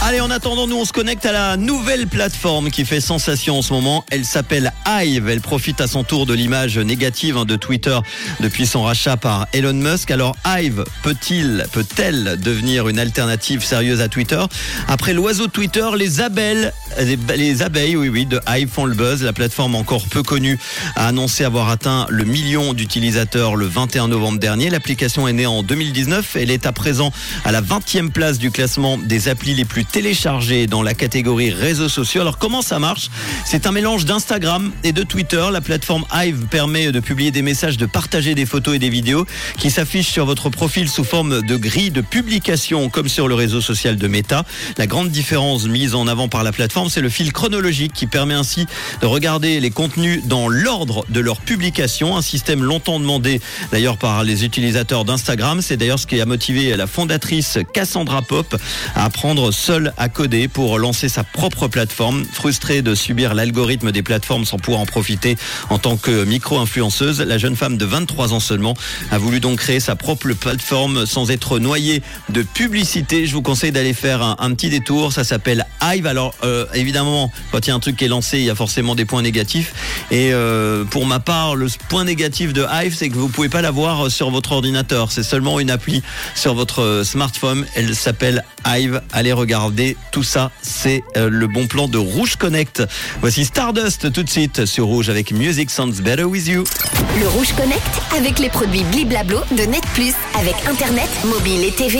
Allez, en attendant, nous on se connecte à la nouvelle plateforme qui fait sensation en ce moment. Elle s'appelle Hive. Elle profite à son tour de l'image négative hein, de Twitter depuis son rachat par Elon Musk. Alors Hive peut-il, peut-elle devenir une alternative sérieuse à Twitter? Après l'oiseau Twitter, les abeilles, les abeilles, oui oui, de Hive font le buzz. La plateforme encore peu connue a annoncé avoir atteint le million d'utilisateurs le 21 novembre dernier. L'application est née en 2019. Elle est à présent à la 20e place du classement des applis les plus téléchargé dans la catégorie réseaux sociaux. Alors comment ça marche? C'est un mélange d'Instagram et de Twitter. La plateforme Hive permet de publier des messages, de partager des photos et des vidéos qui s'affichent sur votre profil sous forme de grille de publication comme sur le réseau social de Meta. La grande différence mise en avant par la plateforme, c'est le fil chronologique qui permet ainsi de regarder les contenus dans l'ordre de leur publication, un système longtemps demandé d'ailleurs par les utilisateurs d'Instagram. C'est d'ailleurs ce qui a motivé la fondatrice Cassandra Pop à apprendre seule à coder pour lancer sa propre plateforme. Frustrée de subir l'algorithme des plateformes sans pouvoir en profiter en tant que micro-influenceuse, la jeune femme de 23 ans seulement a voulu donc créer sa propre plateforme sans être noyée de publicité. Je vous conseille d'aller faire un, petit détour. Ça s'appelle Hive. Alors euh, évidemment, quand il y a un truc qui est lancé, il y a forcément des points négatifs. Et euh, pour ma part, le point négatif de Hive, c'est que vous pouvez pas l'avoir sur votre ordinateur. C'est seulement une appli sur votre smartphone. Elle s'appelle Hive. Allez regarder tout ça, c'est euh, le bon plan de Rouge Connect. Voici Stardust tout de suite sur Rouge avec Music Sounds Better With You. Le Rouge Connect avec les produits Bliblablo de Net Plus avec Internet, mobile et TV.